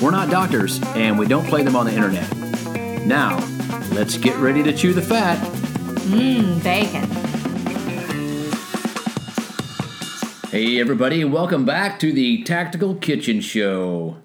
We're not doctors, and we don't play them on the internet. Now, let's get ready to chew the fat. Mmm, bacon. Hey, everybody, welcome back to the Tactical Kitchen Show.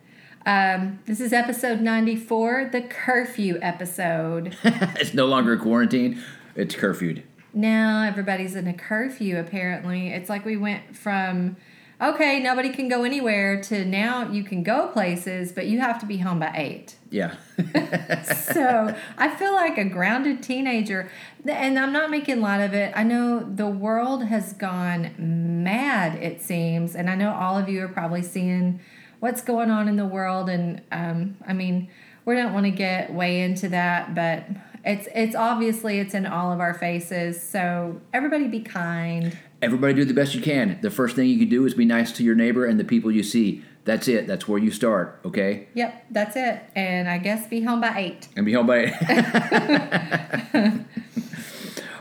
Um, this is episode 94, the curfew episode. it's no longer quarantine, it's curfewed. now everybody's in a curfew, apparently. It's like we went from, okay, nobody can go anywhere, to now you can go places, but you have to be home by 8. Yeah. so I feel like a grounded teenager, and I'm not making light of it. I know the world has gone mad, it seems, and I know all of you are probably seeing what's going on in the world. And um, I mean, we don't want to get way into that, but it's it's obviously it's in all of our faces. So everybody be kind. Everybody do the best you can. The first thing you can do is be nice to your neighbor and the people you see. That's it. That's where you start, okay? Yep, that's it. And I guess be home by eight. And be home by. eight.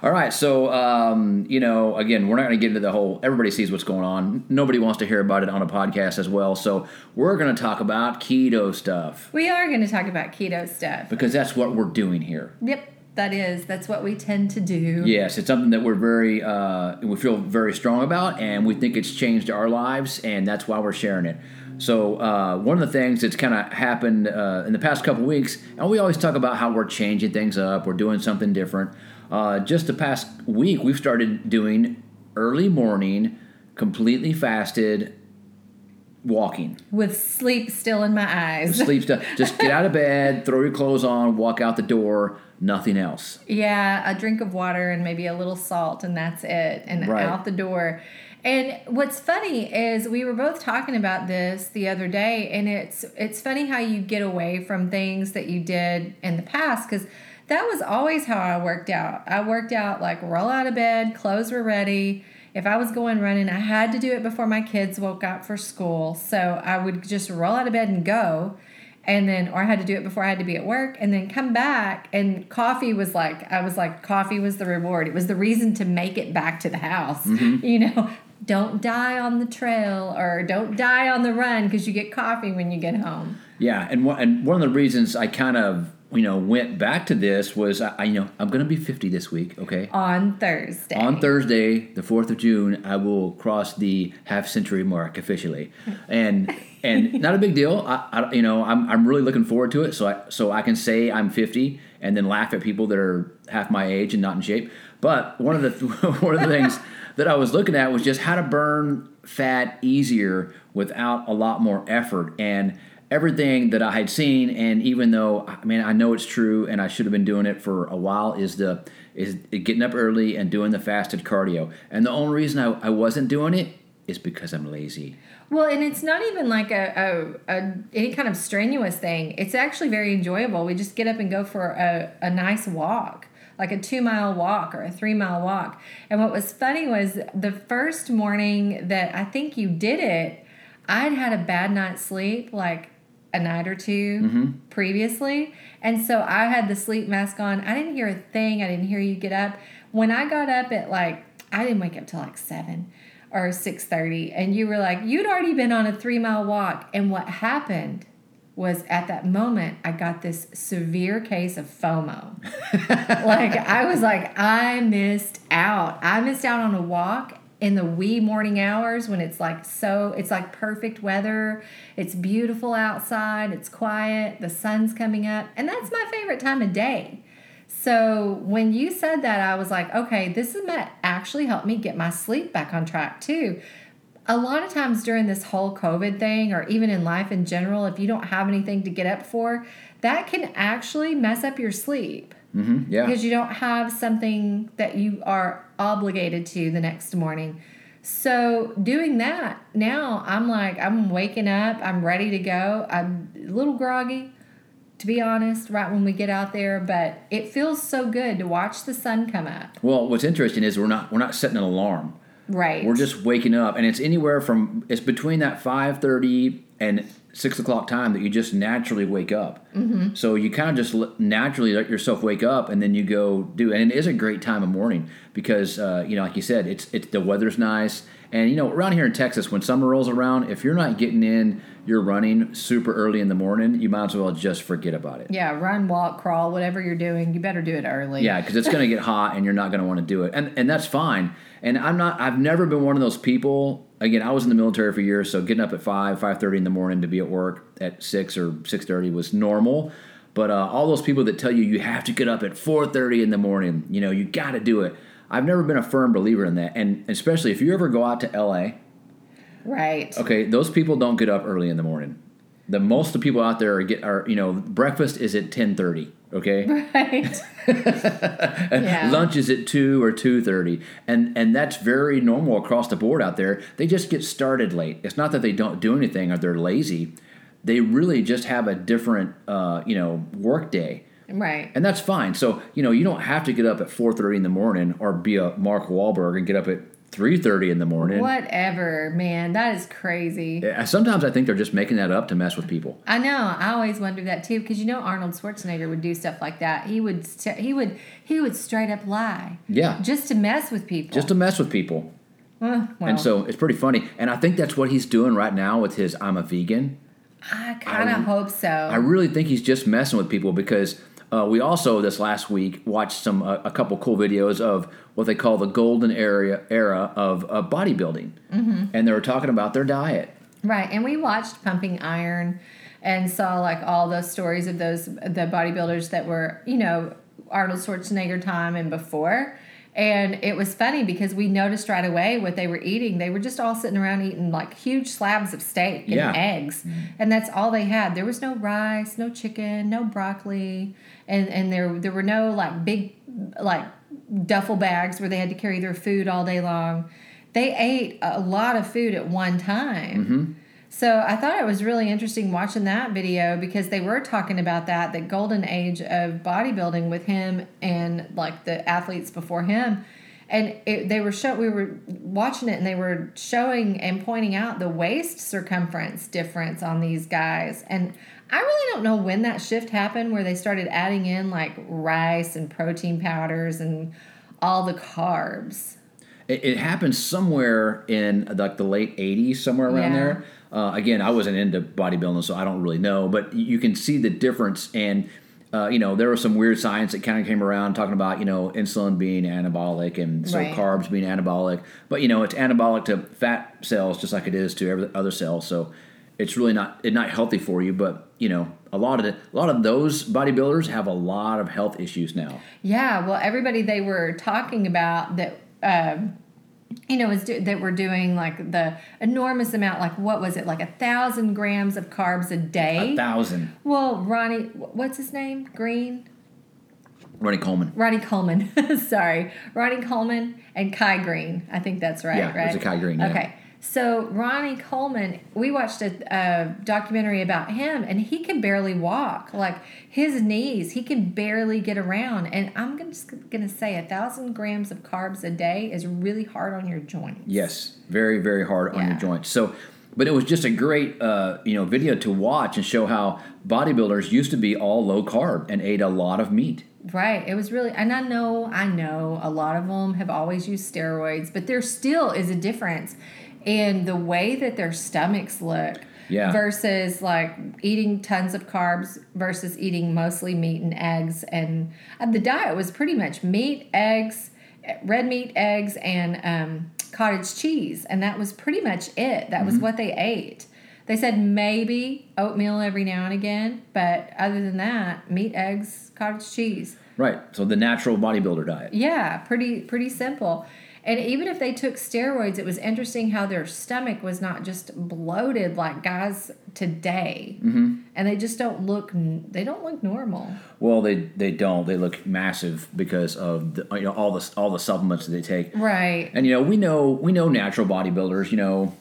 All right, so um, you know, again, we're not going to get into the whole. Everybody sees what's going on. Nobody wants to hear about it on a podcast as well. So we're going to talk about keto stuff We are going to talk about keto stuff. because that's what we're doing here. Yep, that is. That's what we tend to do. Yes, it's something that we're very, uh, we feel very strong about, and we think it's changed our lives, and that's why we're sharing it. So uh, one of the things that's kind of happened uh, in the past couple weeks, and we always talk about how we're changing things up, we're doing something different. Uh, just the past week, we've started doing early morning, completely fasted walking. With sleep still in my eyes. Sleep stuff. Just get out of bed, throw your clothes on, walk out the door, nothing else. Yeah, a drink of water and maybe a little salt, and that's it, and Right. out the door. And what's funny is we were both talking about this the other day, and it's it's funny how you get away from things that you did in the past because that was always how I worked out. I worked out like roll out of bed, clothes were ready. If I was going running, I had to do it before my kids woke up for school. So I would just roll out of bed and go and then or I had to do it before I had to be at work and then come back and coffee was like I was like coffee was the reward. It was the reason to make it back to the house. Mm-hmm. You know, don't die on the trail or don't die on the run because you get coffee when you get home. Yeah, and one, and one of the reasons I kind of you know went back to this was I, I you know I'm going to be 50 this week. Okay. On Thursday. On Thursday, the fourth of June, I will cross the half century mark officially, and and not a big deal. I, I you know I'm, I'm really looking forward to it. So I so I can say I'm 50 and then laugh at people that are half my age and not in shape. But one of the one of the things that I was looking at was just how to burn fat easier without a lot more effort and everything that I had seen, and even though I mean I know it's true, and I should have been doing it for a while, is the is getting up early and doing the fasted cardio. And the only reason I, I wasn't doing it is because I'm lazy. Well, and it's not even like a, a, a any kind of strenuous thing. It's actually very enjoyable. We just get up and go for a, a nice walk, like a two mile walk or a three mile walk. And what was funny was the first morning that I think you did it, I'd had a bad night's sleep, like a night or 2 mm-hmm. previously. And so I had the sleep mask on. I didn't hear a thing. I didn't hear you get up. When I got up at like, I didn't wake up till like seven or 6.30 and you were like you'd already been on a three mile walk and what happened was at that moment i got this severe case of fomo like i was like i missed out i missed out on a walk in the wee morning hours when it's like so it's like perfect weather. It's beautiful outside. It's quiet. The sun's coming up. And that's my favorite time of day. So when you said that, I was like, okay, this is might actually help me get my sleep back on track too. A lot of times during this whole COVID thing, or even in life in general, if you don't have anything to get up for, that can actually mess up your sleep hmm Yeah. because you don't have something that you are obligated to the next morning. So doing that now, I'm like, I'm waking up, I'm ready to go. I'm a little groggy, to be honest, right when we get out there, but it feels so good to watch the sun come up. Well, what's interesting is we're not we're not setting an alarm. Right. We're just waking up, and it's anywhere from it's between that five thirty and six o'clock time that you just naturally wake up. Mm-hmm. So you kind of just l- naturally let yourself wake up, and then you go do. And it is a great time of morning because uh, you know, like you said, it's it's the weather's nice, and you know, around here in Texas, when summer rolls around, if you're not getting in you're running super early in the morning, you might as well just forget about it. yeah, run, walk, crawl, whatever you're doing, you better do it early. Yeah, because it's going to get hot and you're not going to want to do it, and and that's fine. And I'm not. I've never been one of those people. Again, I was in the military for years, so getting up at five, five thirty in the morning to be at work at six or six thirty was normal. But uh, all those people that tell you you have to get up at four thirty in the morning, you know, you got to do it. I've never been a firm believer in that, and especially if you ever go out to LA, Right. okay, those people don't get up early in the morning. The most of the people out there are get are you know breakfast is at ten thirty. Okay, Right. Yeah. lunch is at two or two thirty, and and that's very normal across the board out there. They just get started late. It's not that they don't do anything or they're lazy. They really just have a different uh, you know work day. right. And that's fine. So you know you don't have to get up at four thirty in the morning or be a Mark Wahlberg and get up at three thirty in the morning. Whatever, man. That is crazy. Sometimes I think they're just making that up to mess with people. I know. I always wonder that too, because you know Arnold Schwarzenegger would do stuff like that. He would. St- he would. He would straight up lie. Yeah. Just to mess with people. Just to mess with people. Uh, well, And so it's pretty funny. And I think that's what he's doing right now with his I'm a vegan. I kind of hope so. I really think he's just messing with people because uh, we also this last week watched some uh, a couple cool videos of what they call the golden era era of uh, bodybuilding, mm-hmm. and they were talking about their diet. Right, and we watched Pumping Iron and saw like all those stories of those the bodybuilders that were, you know, Arnold Schwarzenegger time and before. And it was funny because we noticed right away what they were eating. They were just all sitting around eating like huge slabs of steak and Yeah. eggs. Mm-hmm. And that's all they had. There was no rice, no chicken, no broccoli, and and there there were no like big like duffel bags where they had to carry their food all day long. They ate a lot of food at one time. Mm-hmm. So I thought it was really interesting watching that video because they were talking about that the golden age of bodybuilding with him and like the athletes before him. And it, they were show we were watching it and they were showing and pointing out the waist circumference difference on these guys. And I really don't know when that shift happened where they started adding in like rice and protein powders and all the carbs. It, it happened somewhere in like the late '80s, somewhere around Yeah. there. Uh, again, I wasn't into bodybuilding, so I don't really know, but you can see the difference. And uh, you know, there was some weird science that kind of came around talking about you know insulin being anabolic and so Right. carbs being anabolic. But you know, it's anabolic to fat cells just like it is to every other cell. So it's really not it's not healthy for you. But you know, a lot of the, a lot of those bodybuilders have a lot of health issues now. Yeah, well, everybody they were talking about that, um, you know, is do, that were doing like the enormous amount, like what was it, like a thousand grams of carbs a day? A thousand. well, Ronnie, what's his name? Greene. Ronnie Coleman. Ronnie Coleman, sorry, Ronnie Coleman and Kai Greene. I think that's right. Yeah, it was a Kai Greene, yeah. Okay, so Ronnie Coleman, we watched a, a documentary about him, and he can barely walk. Like his knees, he can barely get around. And I'm just gonna say, a thousand grams of carbs a day is really hard on your joints. Yes, very very hard on your joints. So, but it was just a great uh, you know video to watch and show how bodybuilders used to be all low carb and ate a lot of meat. Right. It was really, and I know, I know a lot of them have always used steroids, but there still is a difference in the way that their stomachs look. Yeah. Versus like eating tons of carbs versus eating mostly meat and eggs. And uh, the diet was pretty much meat, eggs, red meat, eggs, and um, cottage cheese. And that was pretty much it. That was what they ate. They said maybe oatmeal every now and again, but other than that, meat, eggs, cottage cheese. Right. So the natural bodybuilder diet. Yeah, pretty pretty simple. And even if they took steroids, it was interesting how their stomach was not just bloated like guys today, mm-hmm. and they just don't look they don't look normal. Well, they they don't. They look massive because of the, you know all the all the supplements that they take. Right. And you know we know we know natural bodybuilders. You know,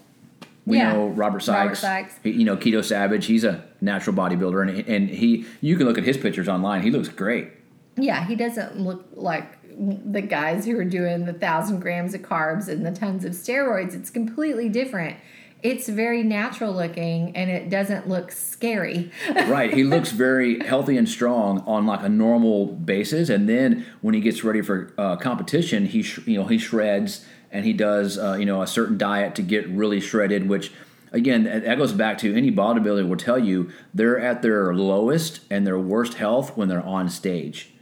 We Yeah. know Robert Sykes. Robert Sykes. He- you know Keto Savage. He's a natural bodybuilder, and and he you can look at his pictures online. He looks great. Yeah, he doesn't look like the guys who are doing the thousand grams of carbs and the tons of steroids. It's completely different. It's very natural looking and it doesn't look scary. right. He looks very healthy and strong on like a normal basis, and then when he gets ready for uh, competition, he sh- you know he shreds and he does uh, you know a certain diet to get really shredded, which. Again, that goes back to any bodybuilder will tell you they're at their lowest and their worst health when they're on stage.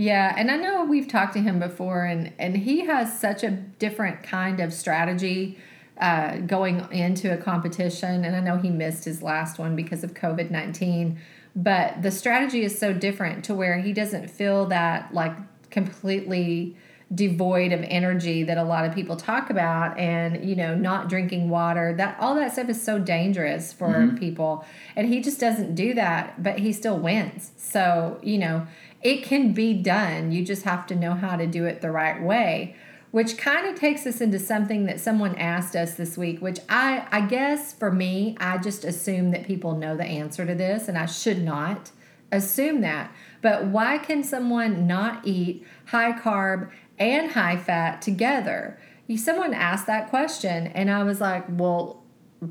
Yeah, and I know we've talked to him before, and and he has such a different kind of strategy uh, going into a competition. And I know he missed his last one because of COVID nineteen, but the strategy is so different to where he doesn't feel that like completely devoid of energy that a lot of people talk about and you know not drinking water that all that stuff is so dangerous for people and he just doesn't do that but he still wins so you know it can be done you just have to know how to do it the right way which kind of takes us into something that someone asked us this week which i i guess for me i just assume that people know the answer to this and i should not assume that. But why can someone not eat high carb and high fat together? Someone asked that question, and I was like, well,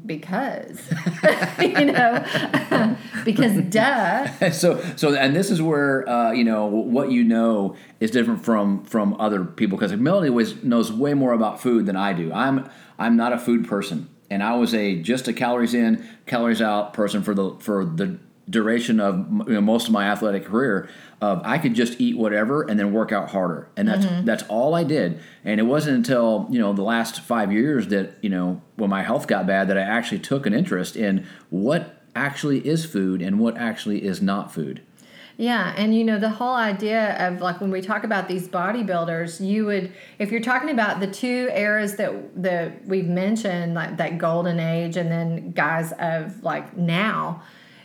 because, you know, because duh. so so and this is where uh, you know what you know is different from from other people because Melody was, knows way more about food than I do. I'm I'm not a food person, and I was a just a calories in, calories out person for the for the duration of you know, most of my athletic career. Of I could just eat whatever and then work out harder, and that's mm-hmm. that's all I did. And it wasn't until you know the last five years that you know when my health got bad that I actually took an interest in what actually is food and what actually is not food. Yeah, and you know the whole idea of like when we talk about these bodybuilders, you would if you're talking about the two eras that that we've mentioned, like that golden age, and then guys of like now,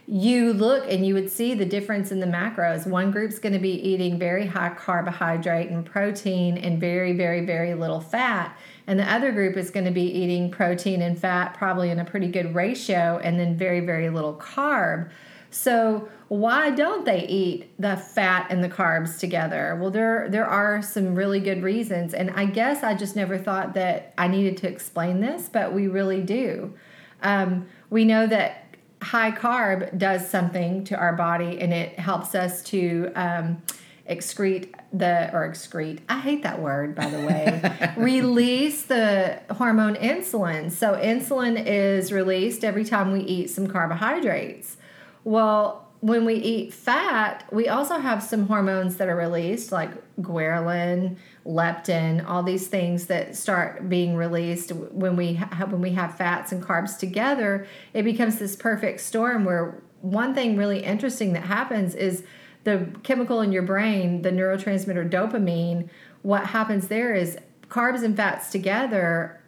you look and you would see the difference in the macros. One group's going to be eating very high carbohydrate and protein and very, very, very little fat. And the other group is going to be eating protein and fat, probably in a pretty good ratio, and then very, very little carb. So why don't they eat the fat and the carbs together? Well, there there are some really good reasons, and I guess I just never thought that I needed to explain this, but we really do. Um, we know that high carb does something to our body, and it helps us to um, excrete the or excrete. I hate that word, by the way. release the hormone insulin. So insulin is released every time we eat some carbohydrates. Well, when we eat fat, we also have some hormones that are released, like ghrelin, leptin, all these things that start being released when we have when we have fats and carbs together. It becomes this perfect storm where one thing really interesting that happens is the chemical in your brain, the neurotransmitter dopamine. What happens there is carbs and fats together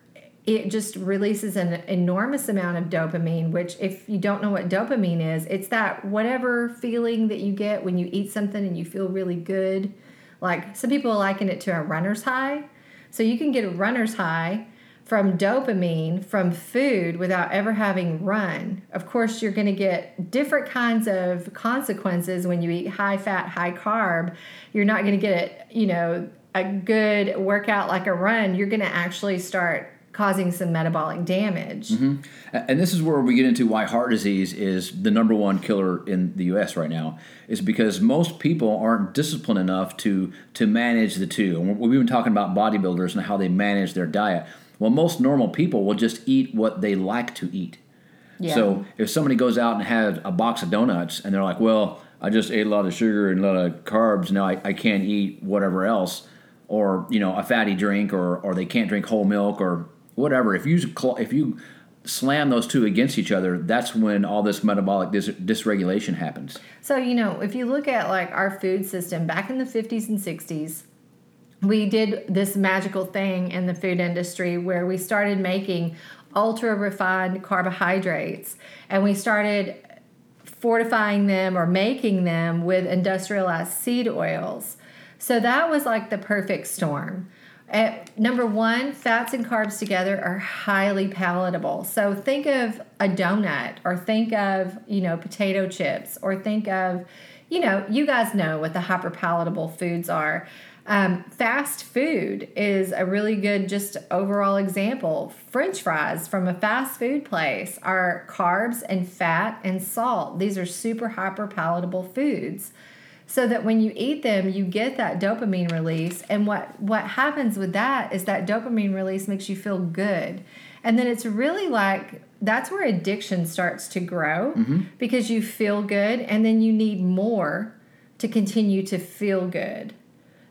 it just releases an enormous amount of dopamine which if you don't know what dopamine is it's that whatever feeling that you get when you eat something and you feel really good. Like some people liken it to a runner's high. So you can get a runner's high from dopamine from food without ever having run. Of course you're going to get different kinds of consequences when you eat high fat high carb. You're not going to get it, you know a good workout like a run. You're going to actually start causing some metabolic damage. Mm-hmm. And this is where we get into why heart disease is the number one killer in the U.S. right now, is because most people aren't disciplined enough to to manage the two. And we've been talking about bodybuilders and how they manage their diet. Well, most normal people will just eat what they like to eat. Yeah. So if somebody goes out and has a box of donuts and they're like, well, I just ate a lot of sugar and a lot of carbs, now I, I can't eat whatever else, or you know, a fatty drink, or or they can't drink whole milk, or whatever. If you if you slam those two against each other, that's when all this metabolic dis- dysregulation happens. So, you know, if you look at like our food system back in the 50s and 60s, we did this magical thing in the food industry where we started making ultra refined carbohydrates and we started fortifying them or making them with industrialized seed oils. So that was like the perfect storm. Uh, number one, fats and carbs together are highly palatable. So think of a donut, or think of you know potato chips, or think of you know you guys know what the hyper palatable foods are. Um, fast food is a really good, just overall example. French fries from a fast food place are carbs and fat and salt. These are super hyper palatable foods so that when you eat them you get that dopamine release. And what what happens with that is that dopamine release makes you feel good. And then it's really like that's where addiction starts to grow mm-hmm. because you feel good and then you need more to continue to feel good.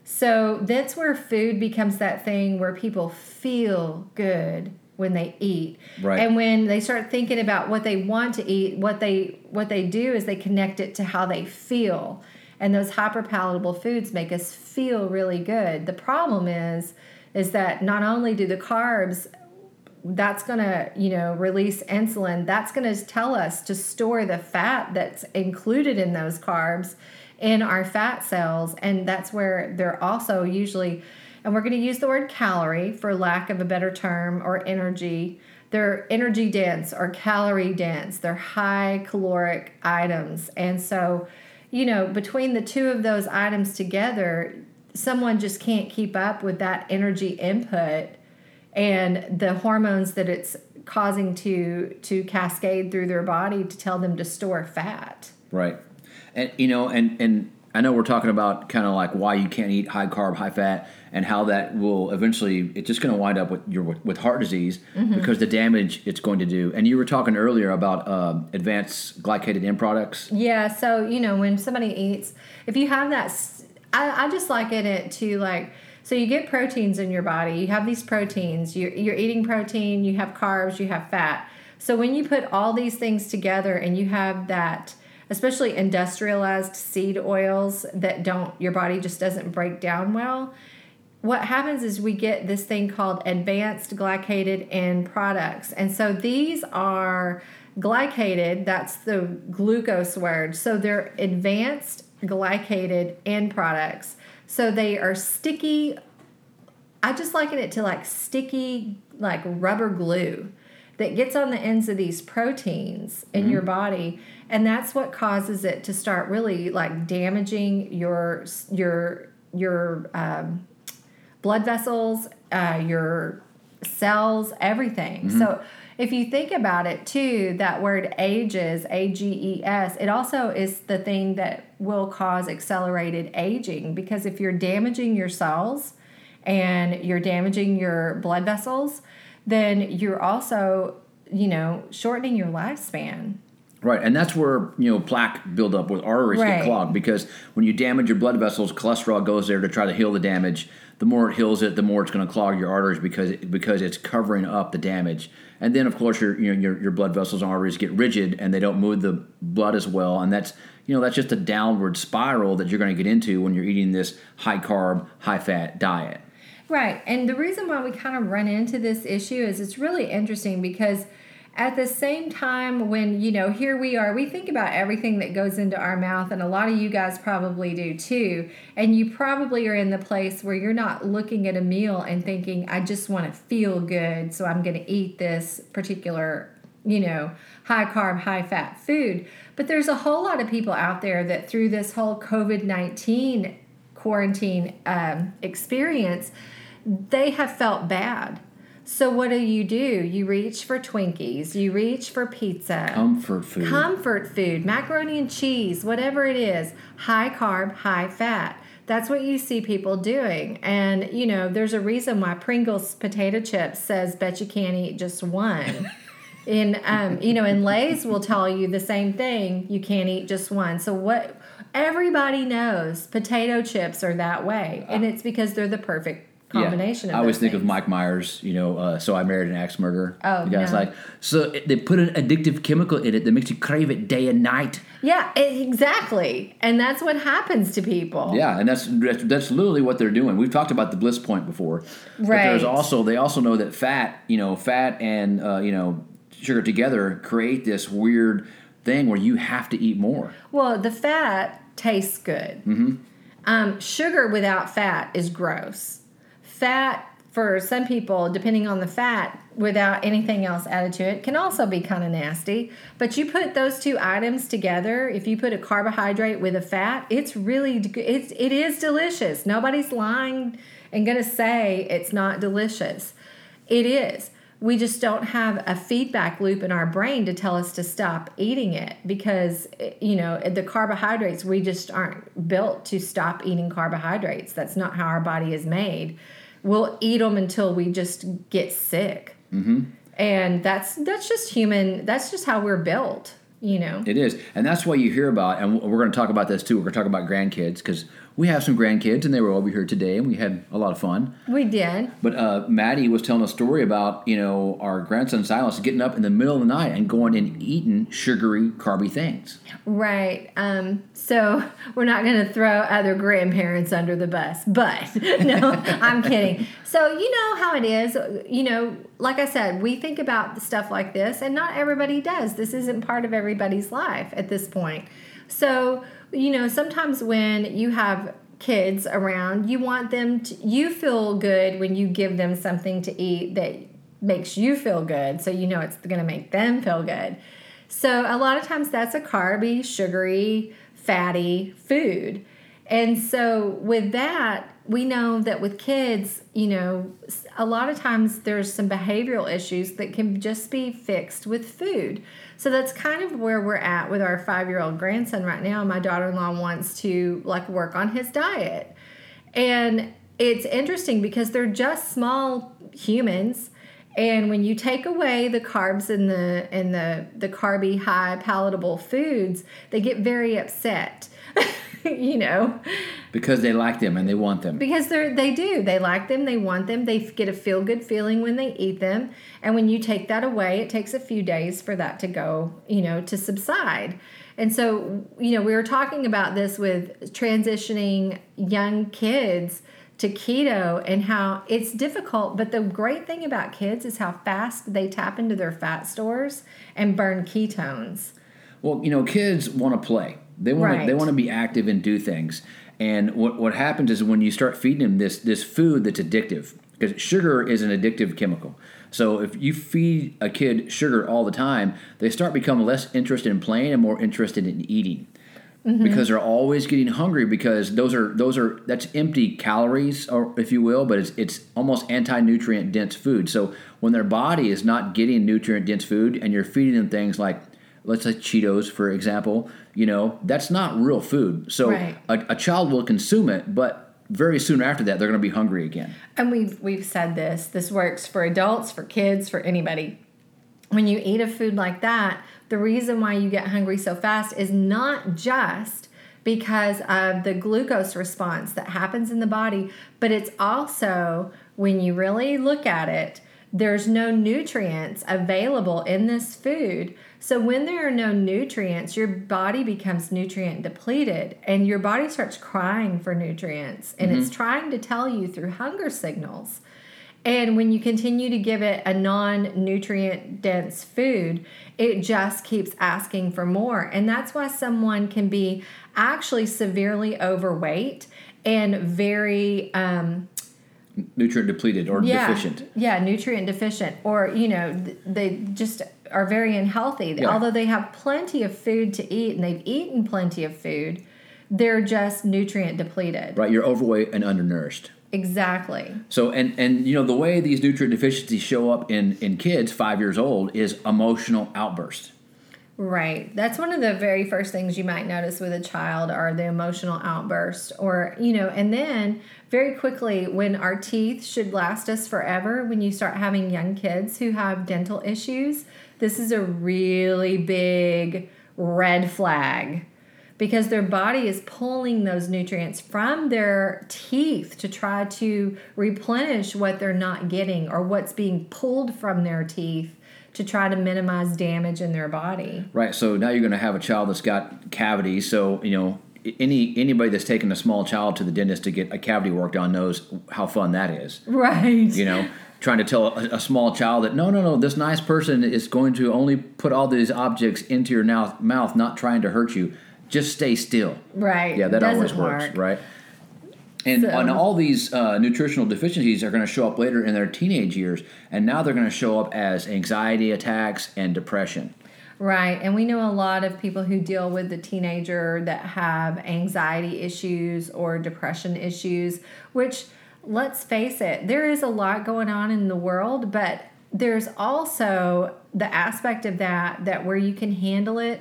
So that's where food becomes that thing where people feel good when they eat. Right. and when they start thinking about what they want to eat what they what they do is they connect it to how they feel and those hyper palatable foods make us feel really good. The problem is is that not only do the carbs that's going to, you know, release insulin, that's going to tell us to store the fat that's included in those carbs in our fat cells. And that's where they're also usually and we're going to use the word calorie for lack of a better term or energy. They're energy dense or calorie dense. They're high caloric items. And so you know, between the two of those items together, someone just can't keep up with that energy input and the hormones that it's causing to to cascade through their body to tell them to store fat. Right. And you know, and and I know we're talking about kind of like why you can't eat high carb, high fat, and how that will eventually it's just going to wind up with your with heart disease mm-hmm. because the damage it's going to do. And you were talking earlier about uh, advanced glycated end products. Yeah. So you know when somebody eats, if you have that, I, I just liken it to like. So you get proteins in your body. You have these proteins. You're, you're eating protein. You have carbs. You have fat. So when you put all these things together and you have that especially industrialized seed oils that don't your body just doesn't break down well. What happens is we get this thing called advanced glycated end products. And so these are glycated that's the glucose word. So they're advanced glycated end products. So they are sticky. I just liken it to like sticky like rubber glue that gets on the ends of these proteins in mm-hmm. your body and that's what causes it to start really like damaging your your your um, blood vessels uh, your cells everything mm-hmm. so if you think about it too that word ages a-g-e-s it also is the thing that will cause accelerated aging because if you're damaging your cells and you're damaging your blood vessels then you're also, you know, shortening your lifespan. Right, and that's where you know plaque buildup with arteries right. get clogged because when you damage your blood vessels, cholesterol goes there to try to heal the damage. The more it heals it, the more it's going to clog your arteries because because it's covering up the damage. And then of course your you know your, your blood vessels and arteries get rigid and they don't move the blood as well, and that's you know that's just a downward spiral that you're going to get into when you're eating this high carb, high fat diet. Right. And the reason why we kind of run into this issue is it's really interesting because at the same time when you know here we are we think about everything that goes into our mouth and a lot of you guys probably do too and you probably are in the place where you're not looking at a meal and thinking i just want to feel good so i'm going to eat this particular you know high carb high fat food but there's a whole lot of people out there that through this whole covid-19 quarantine um, experience they have felt bad. So what do you do? You reach for Twinkies, you reach for pizza, comfort food, comfort food, macaroni and cheese, whatever it is, high carb, high fat. That's what you see people doing. And you know, there's a reason why Pringles potato chips says bet you can't eat just one. in um, you know, and Lay's will tell you the same thing, you can't eat just one. So what everybody knows potato chips are that way. And it's because they're the perfect combination. Yeah. I always think of Mike Myers. You know, uh, so I married an axe murderer. Oh, the guy's no. like, so it, they put an addictive chemical in it that makes you crave it day and night. Yeah, exactly, and that's what happens to people. Yeah, and that's that's literally what they're doing. We've talked about the bliss point before, right? But there's also they also know that fat, you know, fat and uh, you know sugar together create this weird thing where you have to eat more. Well, the fat tastes good. Mm-hmm. Um, sugar without fat is gross fat for some people, depending on the fat, without anything else added to it, can also be kind of nasty. But you put those two items together. If you put a carbohydrate with a fat, it's really it's it is delicious. Nobody's lying and gonna say it's not delicious. It is. We just don't have a feedback loop in our brain to tell us to stop eating it because you know the carbohydrates we just aren't built to stop eating carbohydrates. That's not how our body is made we'll eat them until we just get sick. Mm-hmm. And that's that's just human. That's just how we're built. You know. It is, and that's why you hear about. And we're going to talk about this too. We're going to talk about grandkids because we have some grandkids and they were over here today and we had a lot of fun. We did. But uh, Maddie was telling a story about, you know, our grandson Silas getting up in the middle of the night and going and eating sugary, carby things. Right. Um, so we're not going to throw other grandparents under the bus, but no, I'm kidding. So, you know how it is. You know, like I said, we think about stuff like this and not everybody does. This isn't part of everybody's life at this point. So, you know, sometimes when you have kids around, you want them to, you feel good when you give them something to eat that makes you feel good. So you know it's going to make them feel good. So a lot of times that's a carby, sugary, fatty food. And so with that, we know that with kids, you know, a lot of times there's some behavioral issues that can just be fixed with food. So that's kind of where we're at with our five year old grandson right now. My daughter in law wants to like work on his diet. And it's interesting because they're just small humans. And when you take away the carbs and the and the the carby high palatable foods, they get very upset. you know. Because they like them and they want them. Because they're they do. They like them. They want them. They get a feel good feeling when they eat them. And when you take that away it takes a few days for that to go you know to subside. And so you know we were talking about this with transitioning young kids to keto and how it's difficult but the great thing about kids is how fast they tap into their fat stores and burn ketones. Well you know kids want to play they want right. to, they want to be active and do things. And what what happens is when you start feeding them this this food that's addictive because sugar is an addictive chemical. So if you feed a kid sugar all the time, they start becoming less interested in playing and more interested in eating. Mm-hmm. Because they're always getting hungry because those are those are that's empty calories or if you will, but it's it's almost anti-nutrient dense food. So when their body is not getting nutrient dense food and you're feeding them things like let's say Cheetos, for example, you know, that's not real food. So right. a, a child will consume it, but very soon after that, they're going to be hungry again. And we've we've said this. This works for adults, for kids, for anybody. When you eat a food like that, the reason why you get hungry so fast is not just because of the glucose response that happens in the body, but it's also when you really look at it, there's no nutrients available in this food so, when there are no nutrients, your body becomes nutrient depleted and your body starts crying for nutrients and mm-hmm. it's trying to tell you through hunger signals. And when you continue to give it a non nutrient dense food, it just keeps asking for more. And that's why someone can be actually severely overweight and very um, nutrient depleted or yeah, deficient. Yeah, nutrient deficient. Or, you know, they just are very unhealthy. Yeah. Although they have plenty of food to eat and they've eaten plenty of food, they're just nutrient depleted. Right, you're overweight and undernourished. Exactly. So and and you know the way these nutrient deficiencies show up in in kids 5 years old is emotional outburst. Right. That's one of the very first things you might notice with a child are the emotional outburst or you know and then very quickly when our teeth should last us forever when you start having young kids who have dental issues this is a really big red flag because their body is pulling those nutrients from their teeth to try to replenish what they're not getting or what's being pulled from their teeth to try to minimize damage in their body. Right. So now you're going to have a child that's got cavities. So, you know, any anybody that's taken a small child to the dentist to get a cavity worked on knows how fun that is. Right. You know, trying to tell a, a, small child that no, no, no, this nice person is going to only put all these objects into your mouth, mouth not trying to hurt you. Just stay still. Right. Yeah, that always works, work. right? And, So- and all these uh, nutritional deficiencies are going to show up later in their teenage years, and now they're going to show up as anxiety attacks and depression. Right. And we know a lot of people who deal with the teenager that have anxiety issues or depression issues, which let's face it, there is a lot going on in the world, but there's also the aspect of that that where you can handle it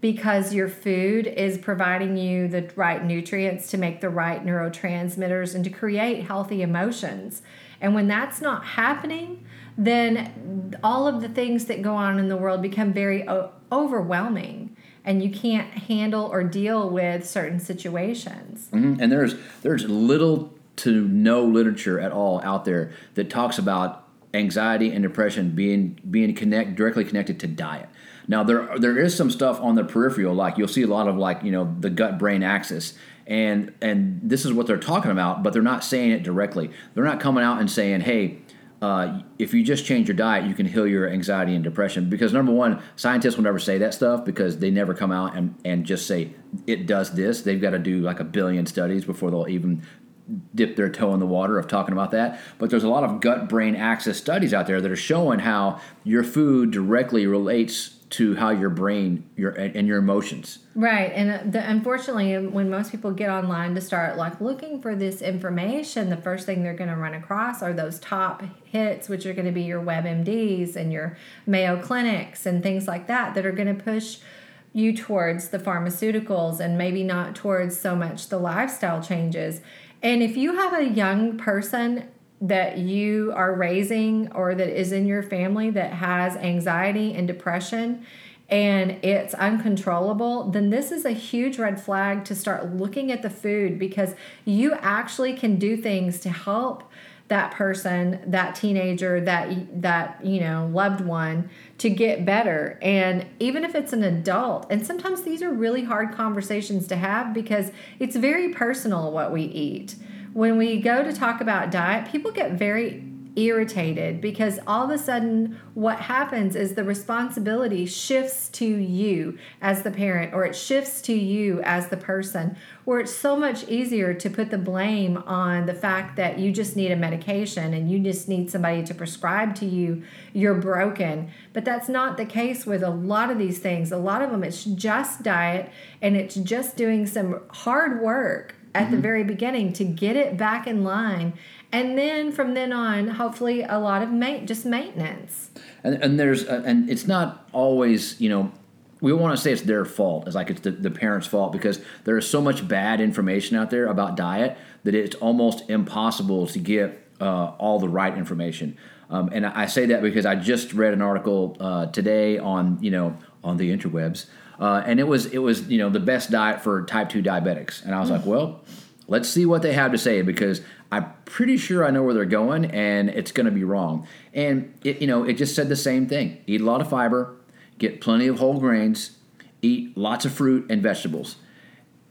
because your food is providing you the right nutrients to make the right neurotransmitters and to create healthy emotions. And when that's not happening, then all of the things that go on in the world become very overwhelming and you can't handle or deal with certain situations. Mhm. And there's there's little to no literature at all out there that talks about anxiety and depression being being connect directly connected to diet. Now there there is some stuff on the peripheral, like you'll see a lot of like you know the gut brain axis, and and this is what they're talking about, but they're not saying it directly. They're not coming out and saying, hey. Uh, if you just change your diet, you can heal your anxiety and depression. Because number one, scientists will never say that stuff because they never come out and, and just say it does this. They've got to do like a billion studies before they'll even dip their toe in the water of talking about that. But there's a lot of gut brain axis studies out there that are showing how your food directly relates to how your brain your and your emotions. Right, and uh, the, unfortunately, when most people get online to start like looking for this information, the first thing they're going to run across are those top hits, which are going to be your WebMDs and your Mayo Clinics and things like that, that are going to push you towards the pharmaceuticals and maybe not towards so much the lifestyle changes. And if you have a young person that you are raising or that is in your family that has anxiety and depression and it's uncontrollable, then this is a huge red flag to start looking at the food because you actually can do things to help that person, that teenager, that that you know loved one to get better. And even if it's an adult, and sometimes these are really hard conversations to have because it's very personal what we eat. When we go to talk about diet, people get very irritated because all of a sudden what happens is the responsibility shifts to you as the parent or it shifts to you as the person where it's so much easier to put the blame on the fact that you just need a medication and you just need somebody to prescribe to you you're broken. But that's not the case with a lot of these things. A lot of them it's just diet and it's just doing some hard work at the mm-hmm. very beginning to get it back in line and then from then on hopefully a lot of ma- just maintenance. And, and there's uh, and it's not always you know we want to say it's their fault it's like it's the, the parents fault because there is so much bad information out there about diet that it's almost impossible to get uh, all the right information. Um, and I say that because I just read an article uh, today on you know on the interwebs uh, and it was it was you know the best diet for type 2 diabetics. And I was like well let's see what they have to say because I'm pretty sure I know where they're going and it's going to be wrong. And it, you know, it just said the same thing: eat a lot of fiber, get plenty of whole grains, eat lots of fruit and vegetables.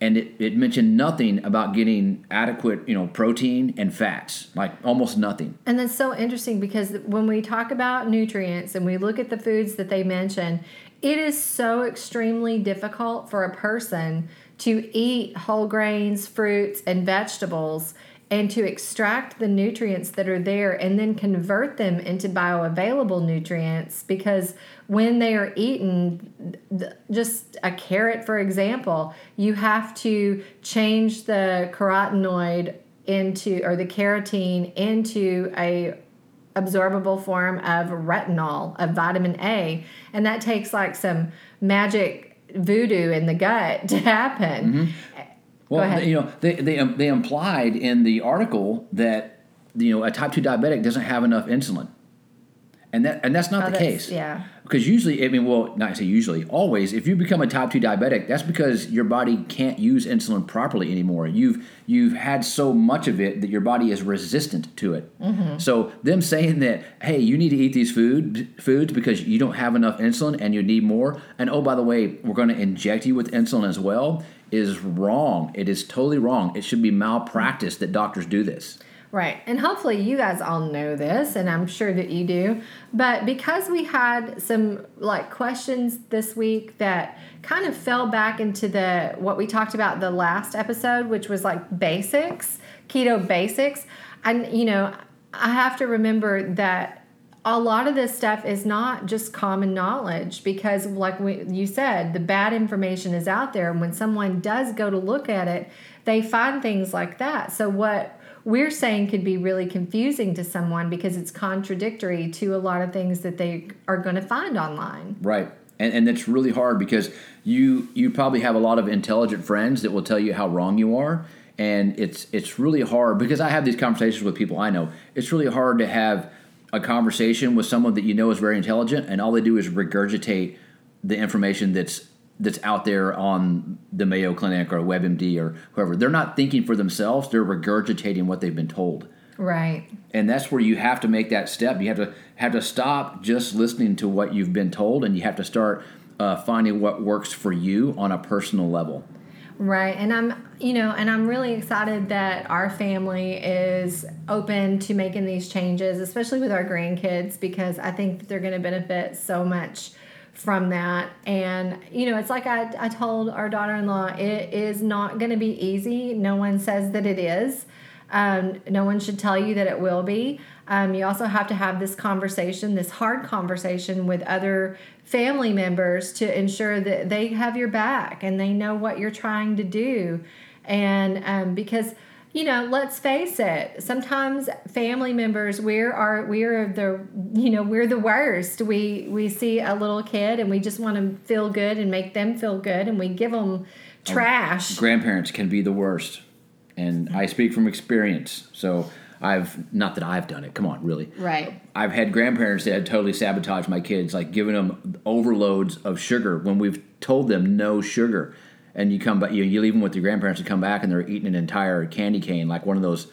And it, it mentioned nothing about getting adequate, you know, protein and fats, like almost nothing. And that's so interesting because when we talk about nutrients and we look at the foods that they mention, it is so extremely difficult for a person to eat whole grains, fruits, and vegetables and to extract the nutrients that are there and then convert them into bioavailable nutrients because when they are eaten just a carrot for example you have to change the carotenoid into or the carotene into a absorbable form of retinol of vitamin A and that takes like some magic voodoo in the gut to happen. Mm-hmm. Well, ahead. you know, they, they they implied in the article that you know a type two diabetic doesn't have enough insulin, and that and that's not Oh, the that's- case. yeah. Because usually, I mean, well, not say usually, always, if you become a type two diabetic, that's because your body can't use insulin properly anymore. You've you've had so much of it that your body is resistant to it. Mm-hmm. So them saying that, hey, you need to eat these food foods because you don't have enough insulin and you need more, and oh by the way, we're going to inject you with insulin as well, is wrong. It is totally wrong. It should be malpractice that doctors do this. Right. And hopefully you guys all know this, and I'm sure that you do. But because we had some like questions this week that kind of fell back into the what we talked about the last episode, which was like basics, keto basics. And you know, I have to remember that a lot of this stuff is not just common knowledge because like we, you said the bad information is out there and when someone does go to look at it they find things like that so what we're saying could be really confusing to someone because it's contradictory to a lot of things that they are going to find online. Right. And, and that's really hard because you you probably have a lot of intelligent friends that will tell you how wrong you are and it's it's really hard because I have these conversations with people I know. It's really hard to have a conversation with someone that you know is very intelligent and all they do is regurgitate the information that's that's out there on the Mayo Clinic or WebMD or whoever. They're not thinking for themselves, they're regurgitating what they've been told. Right. And that's where you have to make that step. You have to have to stop just listening to what you've been told and you have to start uh, finding what works for you on a personal level. Right. And I'm, you know, and I'm really excited that our family is open to making these changes, especially with our grandkids, because I think they're going to benefit so much from that. And, you know, it's like I, I told our daughter in law, it is not going to be easy. No one says that it is. Um, no one should tell you that it will be. Um, you also have to have this conversation, this hard conversation with other family members to ensure that they have your back and they know what you're trying to do. And um, because you know, let's face it. Sometimes family members, we're our we're the you know we're the worst. We we see a little kid and we just want to feel good and make them feel good, and we give them trash. grandparents can be the worst, and I speak from experience. So I've not that I've done it. Come on, really. Right. I've had grandparents that had totally sabotaged my kids, like giving them overloads of sugar when we've told them no sugar and you come back, you, you leave them with your grandparents and come back, and they're eating an entire candy cane, like one of those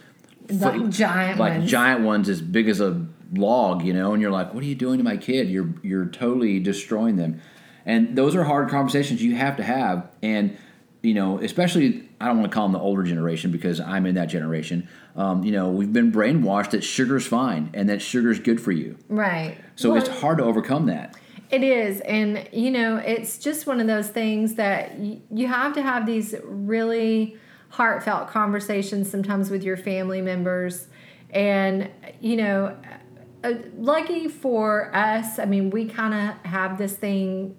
like giant like ones. giant ones as big as a log, you know. And you're like, what are you doing to my kid? You're you're totally destroying them. And those are hard conversations you have to have, and you know, especially I don't want to call them the older generation because I'm in that generation. Um, you know, we've been brainwashed that sugar's fine and that sugar's good for you. Right. So Well, it's hard to overcome that. It is. And, you know, it's just one of those things that y- you have to have these really heartfelt conversations sometimes with your family members. And, you know, uh, lucky for us, I mean, we kind of have this thing,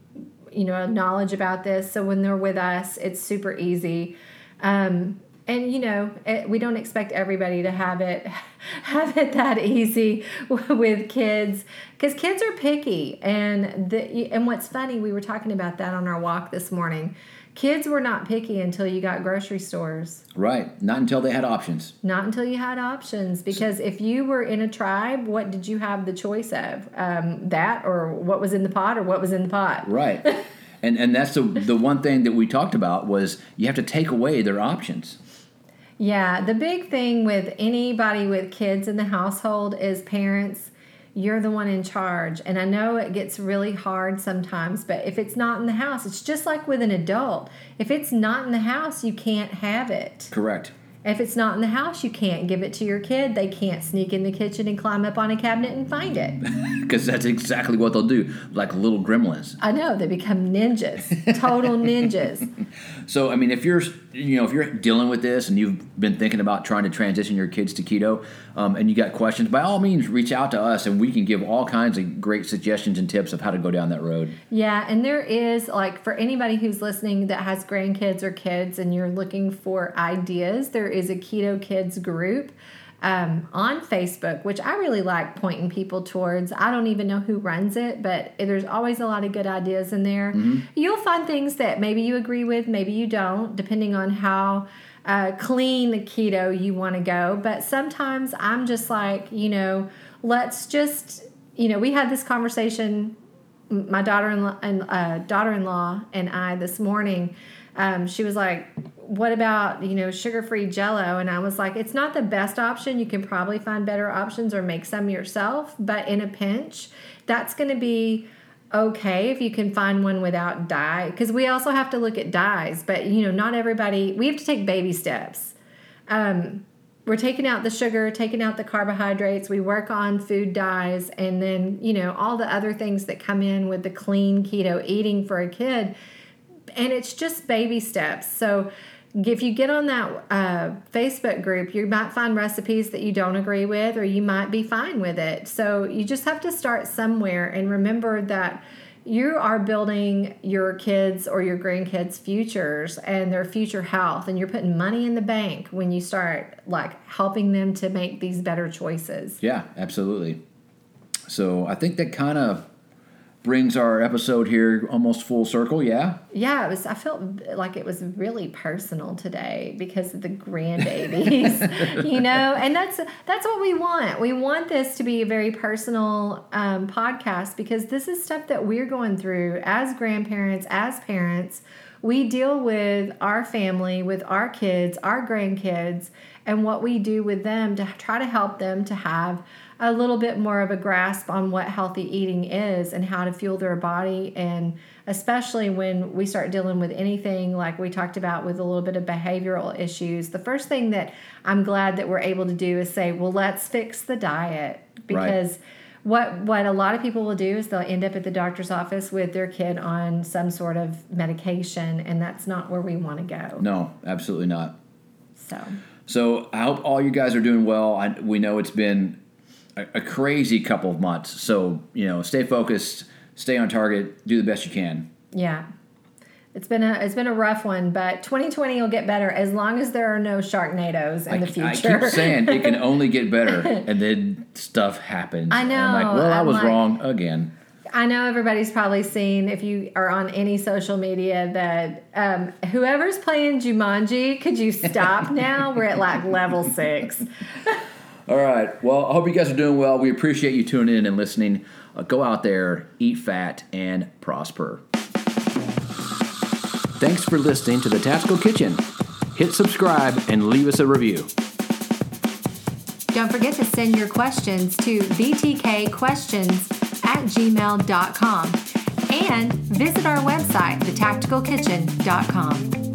you know, knowledge about this. So when they're with us, it's super easy. Um, and you know it, we don't expect everybody to have it have it that easy with kids because kids are picky and the and what's funny we were talking about that on our walk this morning kids were not picky until you got grocery stores Right. Not until they had options. not until you had options because if you were in a tribe what did you have the choice of um, that or what was in the pot or what was in the pot Right. and and that's the the one thing that we talked about was you have to take away their options. Yeah, the big thing with anybody with kids in the household is parents, you're the one in charge. And I know it gets really hard sometimes, but if it's not in the house, it's just like with an adult. If it's not in the house, you can't have it. Correct. If it's not in the house, you can't give it to your kid. They can't sneak in the kitchen and climb up on a cabinet and find it. Because that's exactly what they'll do, like little gremlins. I know, they become ninjas, total ninjas. So I mean, if you're you know if you're dealing with this and you've been thinking about trying to transition your kids to keto, um, and you got questions, by all means reach out to us and we can give all kinds of great suggestions and tips of how to go down that road. Yeah, and there is like for anybody who's listening that has grandkids or kids and you're looking for ideas, there is a Keto Kids group um, on Facebook, which I really like pointing people towards. I don't even know who runs it, but there's always a lot of good ideas in there. You'll find things that maybe you agree with, maybe you don't, depending on how uh, clean the keto you want to go. But sometimes I'm just like, you know, let's just, you know, we had this conversation my daughter-in-law and uh, daughter-in-law and I this morning. Um, she was like, "What about you know sugar-free Jello?" And I was like, "It's not the best option. You can probably find better options or make some yourself. But in a pinch, that's going to be." okay if you can find one without dye because we also have to look at dyes but you know not everybody we have to take baby steps um, we're taking out the sugar, taking out the carbohydrates. We work on food dyes, and then you know all the other things that come in with the clean keto eating for a kid. And it's just baby steps. So if you get on that uh, Facebook group, you might find recipes that you don't agree with, or you might be fine with it. So you just have to start somewhere and remember that you are building your kids or your grandkids' futures and their future health, and you're putting money in the bank when you start like helping them to make these better choices. Yeah, absolutely. So I think that kind of brings our episode here almost full circle. Yeah. Yeah, it was. I felt like it was really personal today because of the grandbabies, you know, and that's that's what we want. We want this to be a very personal um, podcast because this is stuff that we're going through as grandparents, as parents. We deal with our family, with our kids, our grandkids, and what we do with them to try to help them to have a little bit more of a grasp on what healthy eating is and how to fuel their body. And especially when we start dealing with anything like we talked about with a little bit of behavioral issues the first thing that i'm glad that we're able to do is say well let's fix the diet. Because right. what what a lot of people will do is they'll end up at the doctor's office with their kid on some sort of medication and that's not where we want to go. No absolutely not. So. So i hope all you guys are doing well. I, we know it's been a, a crazy couple of months. So you know, stay focused, stay on target, do the best you can. Yeah. It's been a it's been a rough one, but 2020 will get better as long as there are no Sharknadoes in I, the future. I keep saying it can only get better, and then stuff happens. I know. And I'm like, well, i was like, wrong again. I know everybody's probably seen if you are on any social media that um, whoever's playing Jumanji, could you stop now? We're at like level six. All right. Well, I hope you guys are doing well. We appreciate you tuning in and listening. Uh, go out there, eat fat, and prosper. Thanks for listening to the Tactical Kitchen. Hit subscribe and leave us a review. Don't forget to send your questions to btkquestions at gmail.com and visit our website, thetacticalkitchen.com.